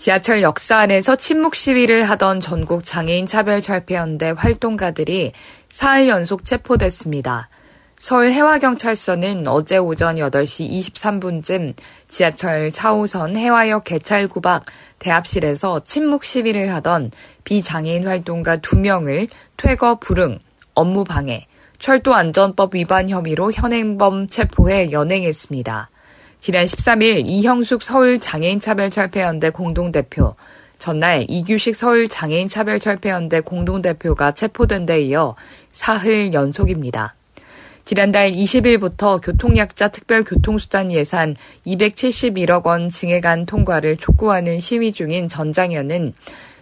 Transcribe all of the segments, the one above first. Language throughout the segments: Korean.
지하철 역사 안에서 침묵 시위를 하던 전국 장애인 차별 철폐연대 활동가들이 사흘 연속 체포됐습니다. 서울 해화경찰서는 어제 오전 8시 23분쯤 지하철 4호선 해화역 개찰구 밖 대합실에서 침묵 시위를 하던 비장애인 활동가 2명을 퇴거 불응, 업무 방해, 철도안전법 위반 혐의로 현행범 체포해 연행했습니다. 지난 13일 이형숙 서울장애인차별철폐연대 공동대표, 전날 이규식 서울장애인차별철폐연대 공동대표가 체포된 데 이어 사흘 연속입니다. 지난달 20일부터 교통약자 특별교통수단 예산 271억 원 증액안 통과를 촉구하는 시위 중인 전장현은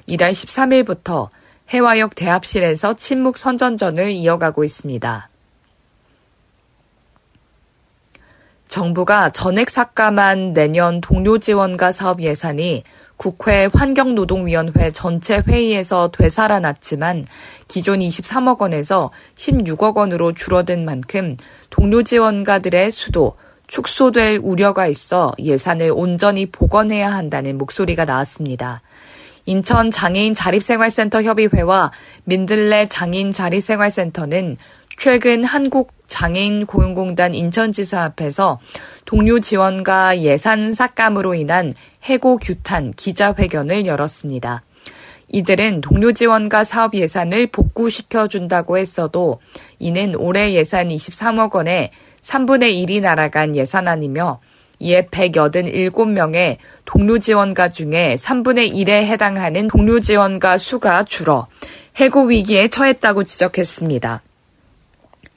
이달 13일부터 해화역 대합실에서 침묵 선전전을 이어가고 있습니다. 정부가 전액 삭감한 내년 동료 지원과 사업 예산이 국회 환경노동위원회 전체 회의에서 되살아났지만 기존 23억 원에서 16억 원으로 줄어든 만큼 동료 지원가들의 수도 축소될 우려가 있어 예산을 온전히 복원해야 한다는 목소리가 나왔습니다. 인천 장애인 자립생활센터 협의회와 민들레 장애인 자립생활센터는 최근 한국 장애인 고용공단 인천지사 앞에서 동료 지원과 예산 삭감으로 인한 해고 규탄 기자회견을 열었습니다. 이들은 동료 지원과 사업 예산을 복구시켜 준다고 했어도 이는 올해 예산 23억 원에 3분의 1이 날아간 예산안이며 이에 187명의 동료 지원가 중에 3분의 1에 해당하는 동료 지원가 수가 줄어 해고 위기에 처했다고 지적했습니다.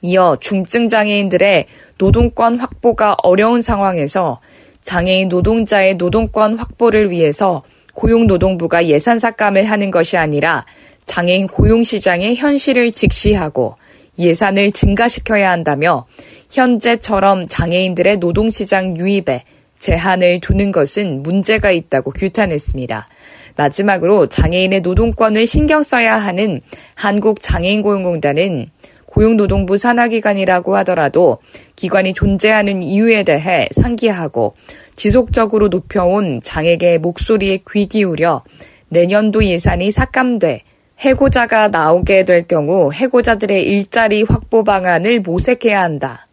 이어 중증 장애인들의 노동권 확보가 어려운 상황에서 장애인 노동자의 노동권 확보를 위해서 고용노동부가 예산 삭감을 하는 것이 아니라 장애인 고용시장의 현실을 직시하고 예산을 증가시켜야 한다며 현재처럼 장애인들의 노동시장 유입에 제한을 두는 것은 문제가 있다고 규탄했습니다. 마지막으로 장애인의 노동권을 신경 써야 하는 한국장애인고용공단은 고용노동부 산하기관이라고 하더라도 기관이 존재하는 이유에 대해 상기하고 지속적으로 높여온 장애계의 목소리에 귀 기울여 내년도 예산이 삭감돼 해고자가 나오게 될 경우 해고자들의 일자리 확보 방안을 모색해야 한다.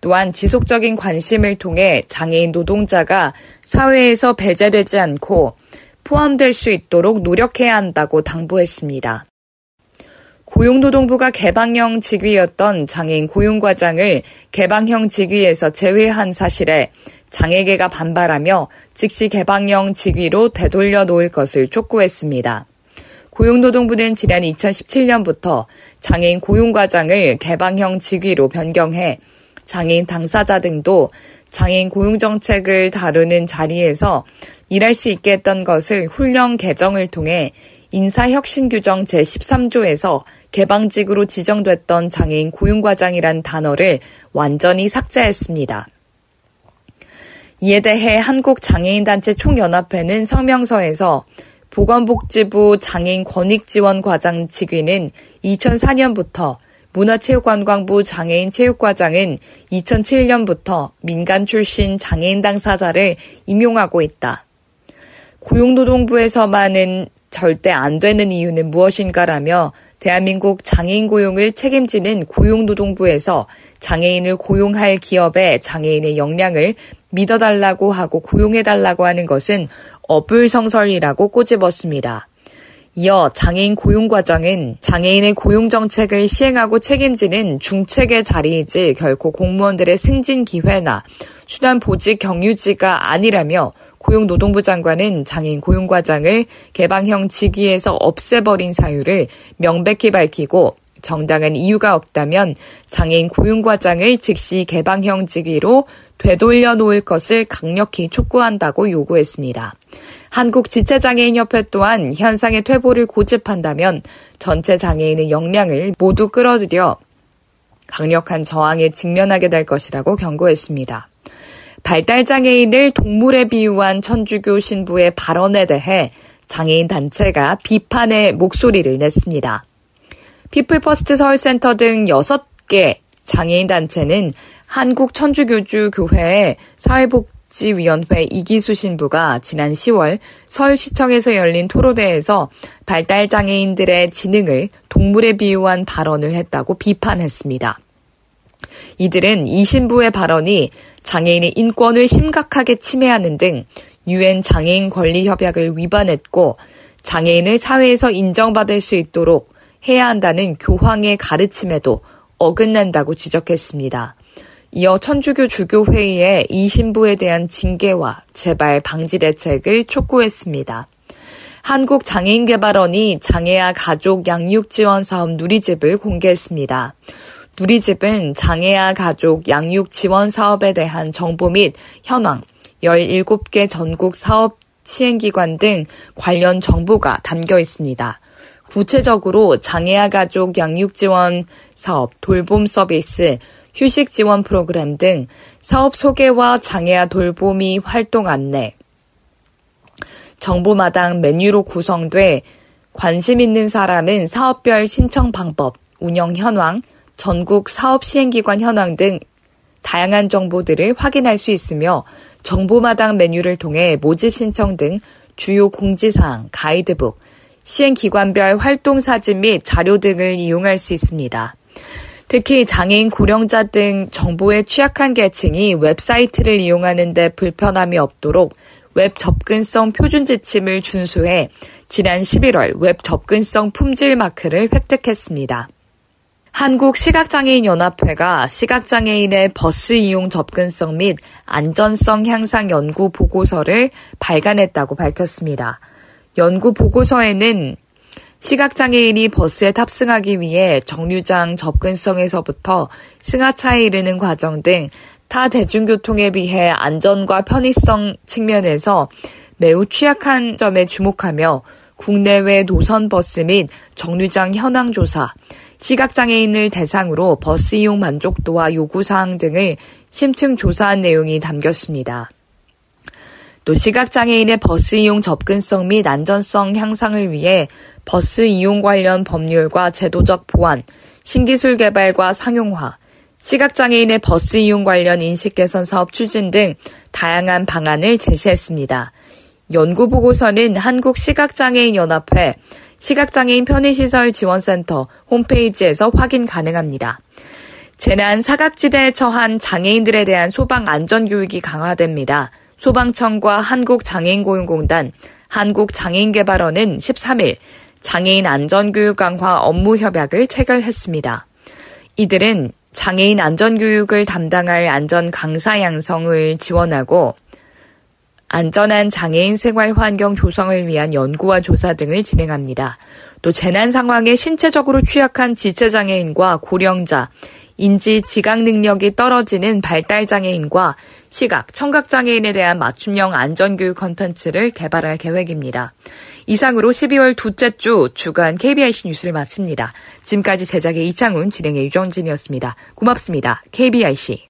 또한 지속적인 관심을 통해 장애인 노동자가 사회에서 배제되지 않고 포함될 수 있도록 노력해야 한다고 당부했습니다. 고용노동부가 개방형 직위였던 장애인 고용과장을 개방형 직위에서 제외한 사실에 장애계가 반발하며 즉시 개방형 직위로 되돌려 놓을 것을 촉구했습니다. 고용노동부는 지난 2017년부터 장애인 고용과장을 개방형 직위로 변경해 장애인 당사자 등도 장애인 고용정책을 다루는 자리에서 일할 수 있게 했던 것을 훈령 개정을 통해 인사혁신규정 제13조에서 개방직으로 지정됐던 장애인 고용과장이란 단어를 완전히 삭제했습니다. 이에 대해 한국장애인단체 총연합회는 성명서에서 보건복지부 장애인 권익지원과장 직위는 2004년부터 문화체육관광부 장애인 체육과장은 2007년부터 민간 출신 장애인 당사자를 임용하고 있다. 고용노동부에서만은 절대 안 되는 이유는 무엇인가라며 대한민국 장애인 고용을 책임지는 고용노동부에서 장애인을 고용할 기업에 장애인의 역량을 믿어달라고 하고 고용해달라고 하는 것은 어불성설이라고 꼬집었습니다. 이어 장애인 고용과정은 장애인의 고용정책을 시행하고 책임지는 중책의 자리이지 결코 공무원들의 승진 기회나 수단 보직 경유지가 아니라며 고용노동부 장관은 장애인 고용과장을 개방형 직위에서 없애버린 사유를 명백히 밝히고 정당한 이유가 없다면 장애인 고용과장을 즉시 개방형 직위로 되돌려 놓을 것을 강력히 촉구한다고 요구했습니다. 한국지체장애인협회 또한 현상의 퇴보를 고집한다면 전체 장애인의 역량을 모두 끌어들여 강력한 저항에 직면하게 될 것이라고 경고했습니다. 발달장애인을 동물에 비유한 천주교 신부의 발언에 대해 장애인 단체가 비판의 목소리를 냈습니다. 피플퍼스트 서울센터 등 6개 장애인 단체는 한국 천주교 주교회의 사회복지위원회 이기수 신부가 지난 10월 서울시청에서 열린 토로대에서 발달장애인들의 지능을 동물에 비유한 발언을 했다고 비판했습니다. 이들은 이 신부의 발언이 장애인의 인권을 심각하게 침해하는 등 유엔 장애인 권리 협약을 위반했고 장애인을 사회에서 인정받을 수 있도록 해야 한다는 교황의 가르침에도 어긋난다고 지적했습니다. 이어 천주교 주교회의에 이 신부에 대한 징계와 재발 방지 대책을 촉구했습니다. 한국장애인개발원이 장애아 가족 양육 지원 사업 누리집을 공개했습니다. 누리집은 장애아 가족 양육 지원 사업에 대한 정보 및 현황, 17개 전국 사업 시행기관 등 관련 정보가 담겨 있습니다. 구체적으로 장애아 가족 양육 지원 사업, 돌봄 서비스, 휴식 지원 프로그램 등 사업 소개와 장애아 돌보미 활동 안내, 정보마당 메뉴로 구성돼 관심 있는 사람은 사업별 신청 방법, 운영 현황, 전국 사업 시행기관 현황 등 다양한 정보들을 확인할 수 있으며 정보마당 메뉴를 통해 모집 신청 등 주요 공지사항, 가이드북, 시행기관별 활동 사진 및 자료 등을 이용할 수 있습니다. 특히 장애인 고령자 등 정보에 취약한 계층이 웹사이트를 이용하는 데 불편함이 없도록 웹 접근성 표준 지침을 준수해 지난 11월 웹 접근성 품질 마크를 획득했습니다. 한국시각장애인연합회가 시각장애인의 버스 이용 접근성 및 안전성 향상 연구 보고서를 발간했다고 밝혔습니다. 연구 보고서에는 시각장애인이 버스에 탑승하기 위해 정류장 접근성에서부터 승하차에 이르는 과정 등 타 대중교통에 비해 안전과 편의성 측면에서 매우 취약한 점에 주목하며 국내외 노선 버스 및 정류장 현황 조사, 시각장애인을 대상으로 버스 이용 만족도와 요구사항 등을 심층 조사한 내용이 담겼습니다. 또 시각장애인의 버스 이용 접근성 및 안전성 향상을 위해 버스 이용 관련 법률과 제도적 보완, 신기술 개발과 상용화, 시각장애인의 버스 이용 관련 인식 개선 사업 추진 등 다양한 방안을 제시했습니다. 연구 보고서는 한국시각장애인연합회 시각장애인 편의시설 지원센터 홈페이지에서 확인 가능합니다. 재난 사각지대에 처한 장애인들에 대한 소방 안전 교육이 강화됩니다. 소방청과 한국장애인고용공단, 한국장애인개발원은 13일 장애인 안전교육 강화 업무 협약을 체결했습니다. 이들은 장애인 안전교육을 담당할 안전 강사 양성을 지원하고 안전한 장애인 생활 환경 조성을 위한 연구와 조사 등을 진행합니다. 또 재난 상황에 신체적으로 취약한 지체장애인과 고령자, 인지 지각 능력이 떨어지는 발달 장애인과 시각, 청각 장애인에 대한 맞춤형 안전 교육 컨텐츠를 개발할 계획입니다. 이상으로 12월 둘째 주 주간 KBIC 뉴스를 마칩니다. 지금까지 제작의 이창훈, 진행의 유정진이었습니다. 고맙습니다. KBIC.